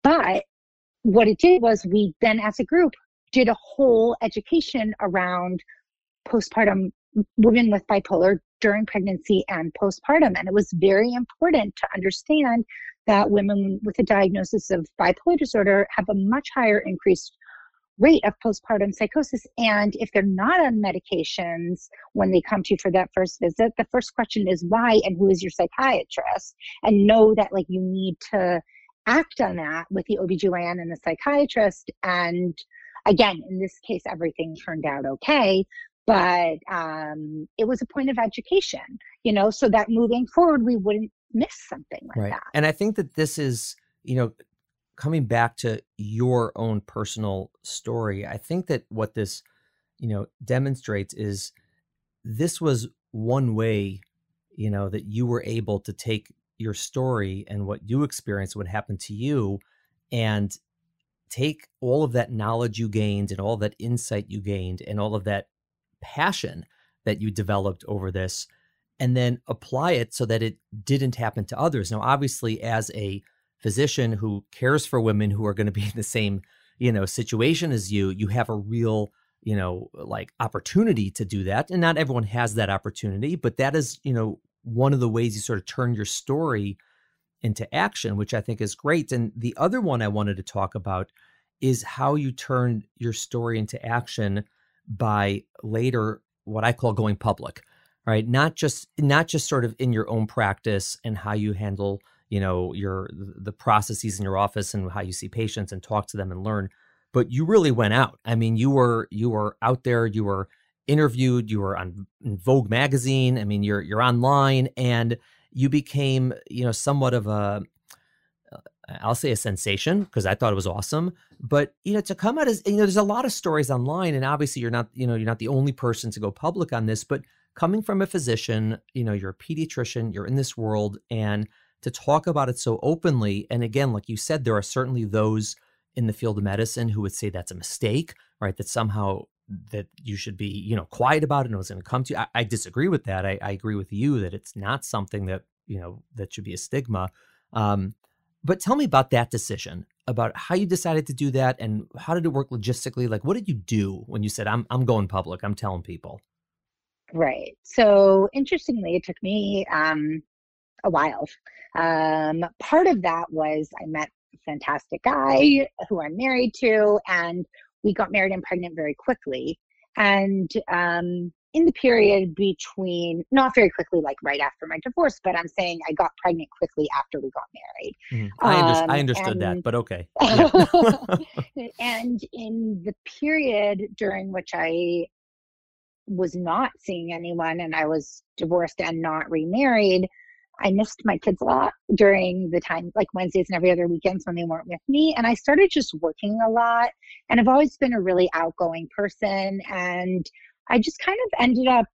But what it did was we then as a group did a whole education around postpartum women with bipolar during pregnancy and postpartum. And it was very important to understand that women with a diagnosis of bipolar disorder have a much higher increased rate of postpartum psychosis. And if they're not on medications when they come to you for that first visit, the first question is why and who is your psychiatrist? And know that like you need to act on that with the OBGYN and the psychiatrist. And again, in this case, everything turned out okay. But um, it was a point of education, you know, so that moving forward, we wouldn't miss something like right. that. And I think that this is, you know, coming back to your own personal story, I think that what this, you know, demonstrates is this was one way, you know, that you were able to take your story and what you experienced, what happened to you, and take all of that knowledge you gained and all that insight you gained and all of that passion that you developed over this and then apply it so that it didn't happen to others. Now, obviously, as a physician who cares for women who are going to be in the same, you know, situation as you, you have a real, you know, like opportunity to do that. And not everyone has that opportunity, but that is, you know, one of the ways you sort of turn your story into action, which I think is great. And the other one I wanted to talk about is how you turn your story into action by later what I call going public right not just not just sort of in your own practice and how you handle you know your the processes in your office and how you see patients and talk to them and learn but you really went out i mean you were you were out there you were interviewed you were on vogue magazine i mean you're you're online and you became you know somewhat of a I'll say a sensation because I thought it was awesome. But you know, to come out as you know, there's a lot of stories online, and obviously you're not, you know, you're not the only person to go public on this. But coming from a physician, you know, you're a pediatrician, you're in this world, and to talk about it so openly. And again, like you said, there are certainly those in the field of medicine who would say that's a mistake, right? That somehow that you should be, you know, quiet about it and it was going to come to you. I, I disagree with that. I, I, agree with you that it's not something that, you know, that should be a stigma. Um, but tell me about that decision, about how you decided to do that and how did it work logistically? Like, what did you do when you said, I'm, I'm going public, I'm telling people? Right. So interestingly, it took me um, a while. Um, part of that was I met a fantastic guy who I'm married to, and we got married and pregnant very quickly. And um, in the period between, not very quickly, like right after my divorce, but I'm saying I got pregnant quickly after we got married. Mm-hmm. I, under- I, um, understood and, that, but okay. and in the period during which I was not seeing anyone and I was divorced and not remarried, I missed my kids a lot during the time, like Wednesdays and every other weekends when they weren't with me. And I started just working a lot. And I've always been a really outgoing person. And I just kind of ended up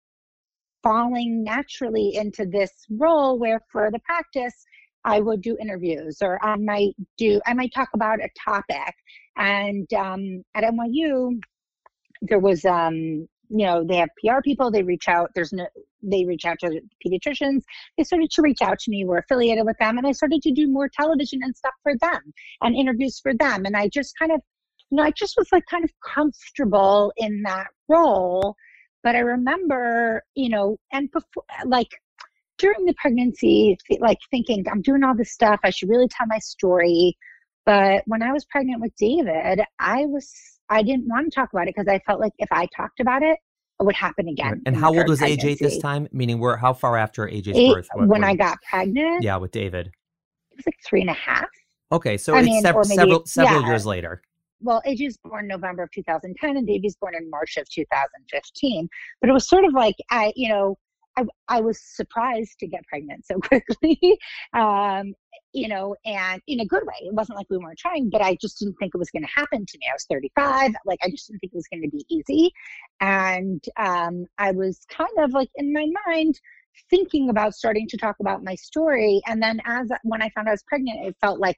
falling naturally into this role where for the practice, I would do interviews or I might do, I might talk about a topic. And um, at NYU, there was um, you know they have pr people they reach out there's no they reach out to pediatricians. They started to reach out to me we're affiliated with them and i started to do more television and stuff for them and interviews for them and i just kind of you know i just was like kind of comfortable in that role but i remember you know and before like during the pregnancy like thinking i'm doing all this stuff i should really tell my story but when i was pregnant with david i was I didn't want to talk about it because I felt like if I talked about it, it would happen again. And how old was pregnancy. AJ at this time? Meaning, where? How far after AJ's Eight, birth? What, when I got pregnant? Yeah, with David. It was like three and a half. Okay, so I it's mean, sev- maybe, several several yeah. years later. Well, AJ's born November of 2010, and Davey's born in March of 2015. But it was sort of like I, you know, I, I was surprised to get pregnant so quickly, um, you know, and in a good way. It wasn't like we weren't trying, but I just didn't think it was going to happen to me. I was 35. Like, I just didn't think it was going to be easy. And um, I was kind of like in my mind thinking about starting to talk about my story. And then as when I found I was pregnant, it felt like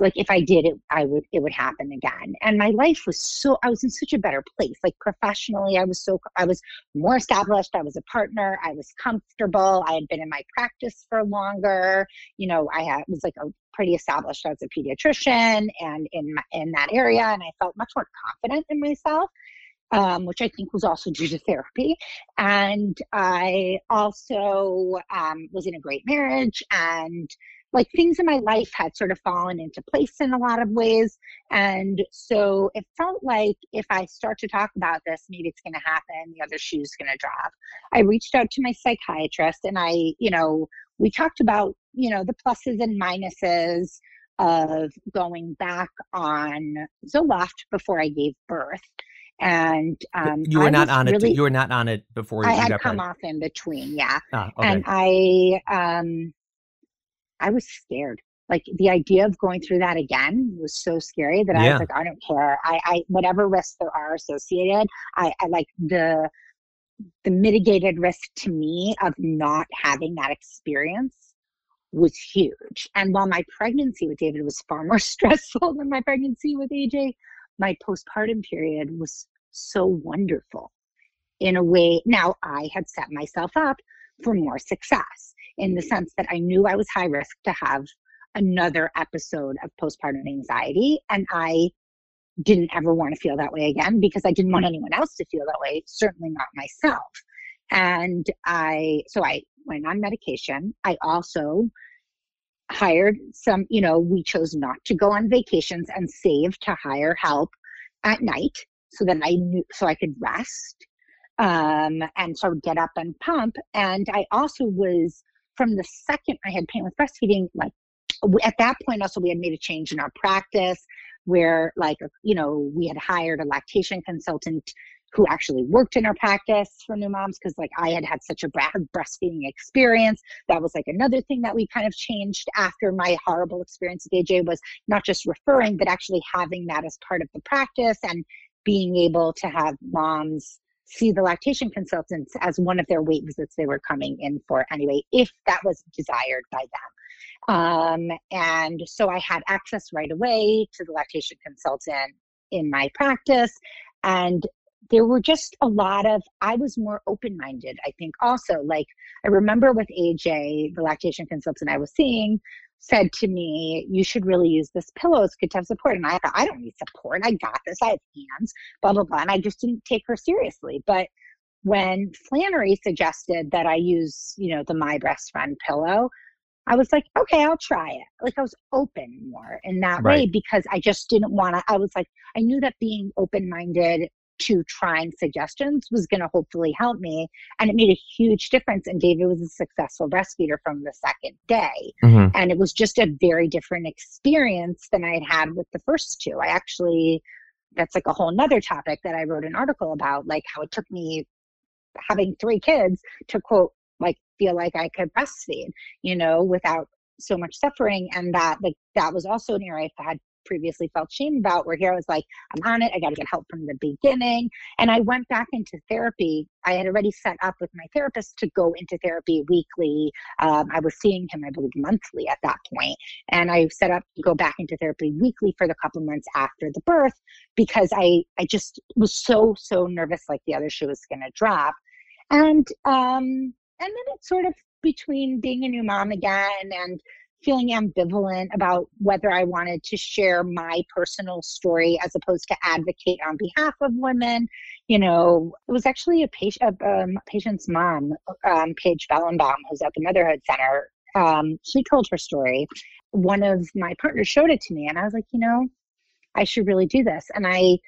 like if I did it, I would it would happen again. And my life was so I was in such a better place. Like professionally, I was so I was more established. I was a partner. I was comfortable. I had been in my practice for longer. You know, I had, was like a pretty established as a pediatrician and in my, in that area, and I felt much more confident in myself. Um, which I think was also due to therapy. And I also um, was in a great marriage and like things in my life had sort of fallen into place in a lot of ways. And so it felt like if I start to talk about this, maybe it's going to happen, the other shoe's going to drop. I reached out to my psychiatrist and I, you know, we talked about, you know, the pluses and minuses of going back on Zoloft before I gave birth. And um, you were not on really, it. You were not on it before. I you had come off in between, yeah. Ah, okay. And I, um, I was scared. like the idea of going through that again was so scary that yeah. I was like, I don't care. I, I whatever risks there are associated, I, I like the the mitigated risk to me of not having that experience was huge. And while my pregnancy with David was far more stressful than my pregnancy with AJ, my postpartum period was so wonderful in a way. Now, I had set myself up for more success in the sense that I knew I was high risk to have another episode of postpartum anxiety. And I didn't ever want to feel that way again because I didn't want anyone else to feel that way, certainly not myself. And I, so I went on medication. I also hired some, you know, we chose not to go on vacations and save to hire help at night so that I knew, so I could rest. Um, and so I would get up and pump. And I also was, from the second I had pain with breastfeeding, like at that point, also we had made a change in our practice where like you know we had hired a lactation consultant who actually worked in our practice for new moms because like i had had such a bad breastfeeding experience. That was like another thing that we kind of changed after my horrible experience with aj was not just referring but actually having that as part of the practice and being able to have moms see the lactation consultants as one of their weight visits they were coming in for anyway if that was desired by them um, and so I had access right away to the lactation consultant in my practice. And there were just a lot of, I was more open minded, I think, also. Like, I remember with AJ, the lactation consultant I was seeing, said to me, You should really use this pillow as good to have support. And I thought, I don't need support. I got this. I have hands, blah, blah, blah. And I just didn't take her seriously. But when Flannery suggested that I use, you know, the My Brest Friend pillow, I was like, okay, I'll try it. Like I was open more in that right. way because I just didn't want to. I was like, I knew that being open minded to trying suggestions was going to hopefully help me. And it made a huge difference. And David was a successful breastfeeder from the second day. Mm-hmm. And it was just a very different experience than I had had with the first two. I actually, that's like a whole nother topic that I wrote an article about, like how it took me having three kids to quote like feel like I could breastfeed, you know, without so much suffering. And that like that was also an area I had previously felt shame about where here I was like, I'm on it, I gotta get help from the beginning. And I went back into therapy. I had already set up with my therapist to go into therapy weekly. Um, I was seeing him, I believe, monthly at that point. And I set up to go back into therapy weekly for the couple months after the birth because I I just was so, so nervous like the other shoe was gonna drop. And um and then it's sort of between being a new mom again and feeling ambivalent about whether I wanted to share my personal story as opposed to advocate on behalf of women. You know, it was actually a, patient, a um, patient's mom, um, Paige Bellenbaum, who's at the Motherhood Center. Um, she told her story. One of my partners showed it to me, and I was like, you know, I should really do this. And I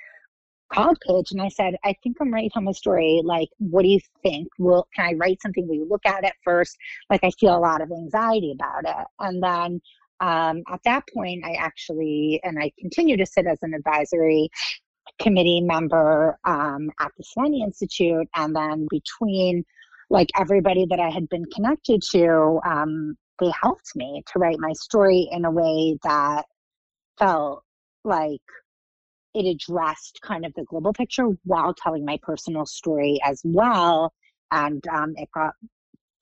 called Paige and I said, I think I'm ready to tell my story. Like, what do you think? Will can I write something? Will you look at it first? Like, I feel a lot of anxiety about it. And then um, at that point, I actually, and I continue to sit as an advisory committee member um, at the Seleni Institute. And then between like everybody that I had been connected to, um, they helped me to write my story in a way that felt like it addressed kind of the global picture while telling my personal story as well. And um, it got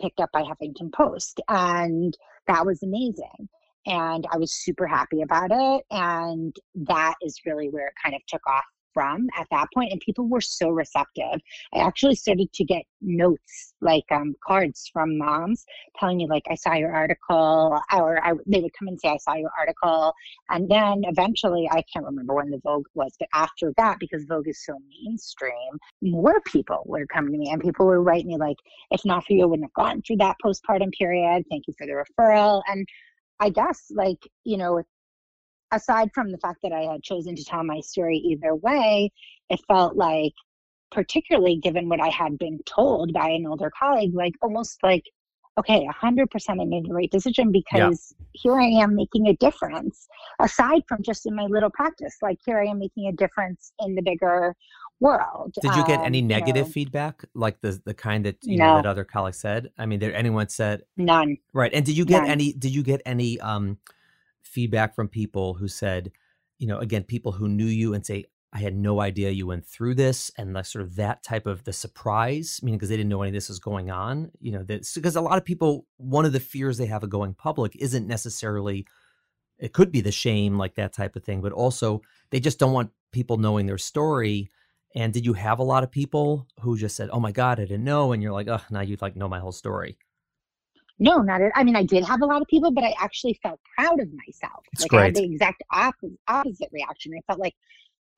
picked up by Huffington Post. And that was amazing. And I was super happy about it. And that is really where it kind of took off from at that point and people were so receptive. I actually started to get notes like um, cards from moms telling me like i saw your article or I, they would come and say i saw your article and then eventually i can't remember when the vogue was but after that because vogue is so mainstream more people were coming to me and people would write me like if not for you i wouldn't have gone through that postpartum period. Thank you for the referral and I guess like you know aside from the fact that I had chosen to tell my story either way, it felt like, particularly given what I had been told by an older colleague, like almost like, okay, 100% I made the right decision because yeah. here I am making a difference, aside from just in my little practice. Like, here I am making a difference in the bigger world. Did you get um, any negative you know, feedback, like the the kind that you no. know that other colleagues said? I mean, there anyone said none. Right, and did you get none. any? Did you get any? um feedback from people who said, you know, again, people who knew you and say, I had no idea you went through this, and the sort of that type of the surprise, I meaning because they didn't know any of this was going on. You know, that's because a lot of people, one of the fears they have of going public isn't necessarily, it could be the shame, like that type of thing, but also they just don't want people knowing their story. And did you have a lot of people who just said, "Oh my God, I didn't know," and you're like, "Oh, now you'd like know my whole story." No, not at, I mean, I did have a lot of people, but I actually felt proud of myself. That's like great. I had the exact opposite, opposite reaction. I felt like,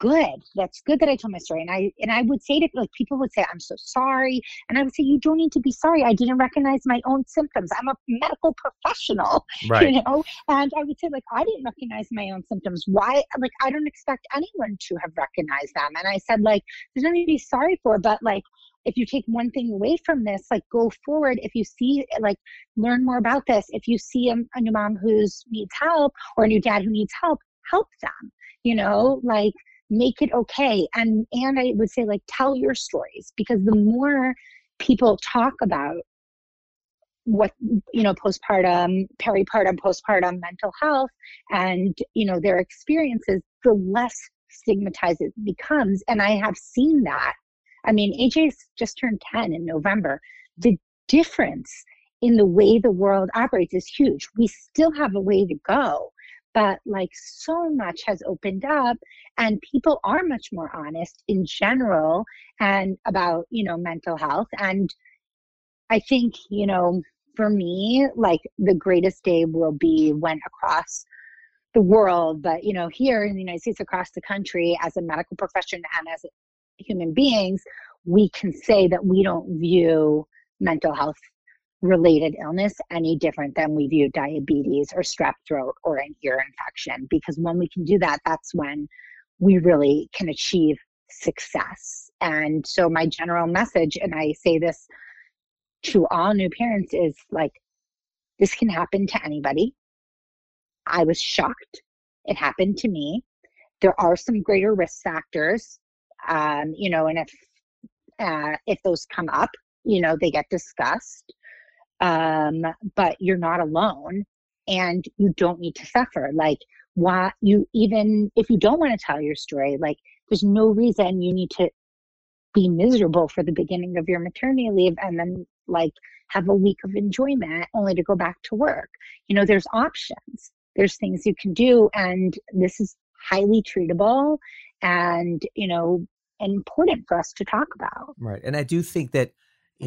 good. That's good that I told my story. And I and I would say to like people would say, I'm so sorry. And I would say, You don't need to be sorry. I didn't recognize my own symptoms. I'm a medical professional. Right. You know? And I would say, like, I didn't recognize my own symptoms. Why like I don't expect anyone to have recognized them. And I said, like, there's nothing to be sorry for, but like if you take one thing away from this, like go forward. If you see, like, learn more about this. If you see a, a new mom who needs help or a new dad who needs help, help them. You know, like make it okay and and i would say like tell your stories because the more people talk about what you know postpartum peripartum postpartum mental health and you know their experiences the less stigmatized it becomes and i have seen that i mean aj's just turned 10 in november. The difference in the way the world operates is huge. We still have a way to go but like so much has opened up and people are much more honest in general and about you know mental health. And i think you know for me like the greatest day will be when across the world but you know here in the united states across the country as a medical profession and as human beings we can say that we don't view mental health related illness any different than we view diabetes or strep throat or an ear infection. Because when we can do that, that's when we really can achieve success. And so, my general message, and I say this to all new parents, is like, this can happen to anybody. I was shocked. It happened to me. There are some greater risk factors, um, you know, and if uh, if those come up, you know, they get discussed um, but you're not alone and you don't need to suffer. Like why you even if you don't want to tell your story like there's no reason you need to be miserable for the beginning of your maternity leave and then like have a week of enjoyment only to go back to work. You know there's options. There's things you can do and this is highly treatable and you know important for us to talk about right and i do think that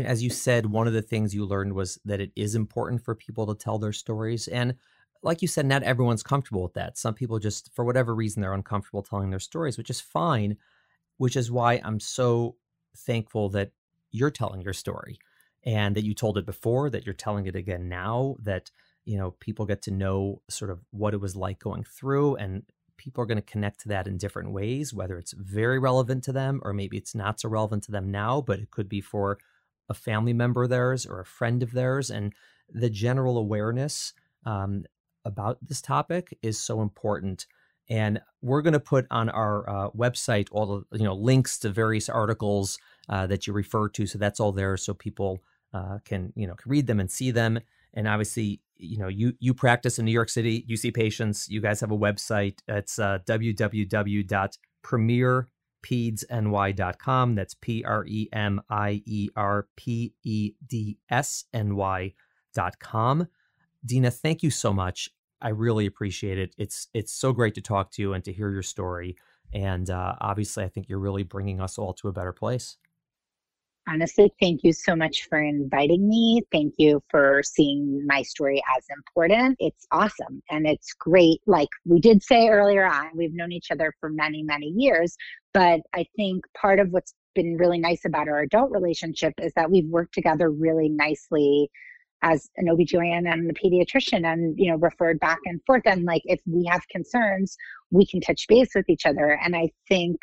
as you said, one of the things you learned was that it is important for people to tell their stories. And like you said, not everyone's comfortable with that. Some people just, for whatever reason, they're uncomfortable telling their stories, which is fine, which is why I'm so thankful that you're telling your story and that you told it before, that you're telling it again now, that, you know, people get to know sort of what it was like going through and people are going to connect to that in different ways, whether it's very relevant to them or maybe it's not so relevant to them now, but it could be for a family member of theirs or a friend of theirs. And the general awareness um, about this topic is so important. And we're going to put on our uh, website all the you know links to various articles uh, that you refer to. So that's all there, so people uh, can you know can read them and see them. And obviously, you know you you practice in New York City. You see patients. You guys have a website. It's uh, www.premier PremierPedsNY.com. That's P R E M I E R P E D S N Y.com. Dina, thank you so much. I really appreciate it. It's it's so great to talk to you and to hear your story. And uh, obviously, I think you're really bringing us all to a better place. Honestly, thank you so much for inviting me. Thank you for seeing my story as important. It's awesome and it's great. Like we did say earlier on, we've known each other for many, many years. But I think part of what's been really nice about our adult relationship is that we've worked together really nicely as an OBGYN and a pediatrician and, you know, referred back and forth. And like, if we have concerns, we can touch base with each other. And I think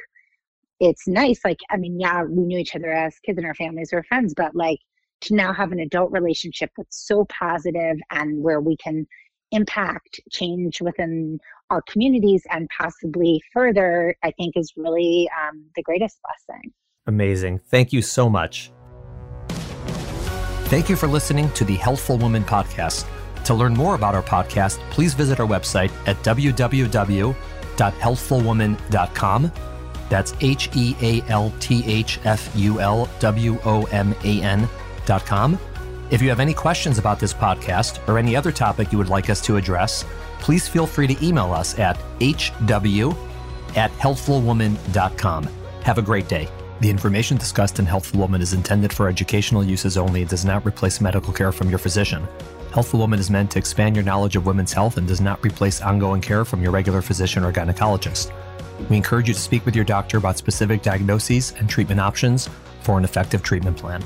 it's nice. Like, I mean, yeah, we knew each other as kids and our families were friends, but like to now have an adult relationship that's so positive and where we can impact change within our communities and possibly further, I think is really um, the greatest blessing. Amazing. Thank you so much. Thank you for listening to the Healthful Woman podcast. To learn more about our podcast, please visit our website at www.healthfulwoman.com. That's H E A L T H F U L W O M A N dot com. If you have any questions about this podcast or any other topic you would like us to address, please feel free to email us at hw at healthfulwoman.com. Have a great day. The information discussed in Healthful Woman is intended for educational uses only and does not replace medical care from your physician. Healthful Woman is meant to expand your knowledge of women's health and does not replace ongoing care from your regular physician or gynecologist. We encourage you to speak with your doctor about specific diagnoses and treatment options for an effective treatment plan.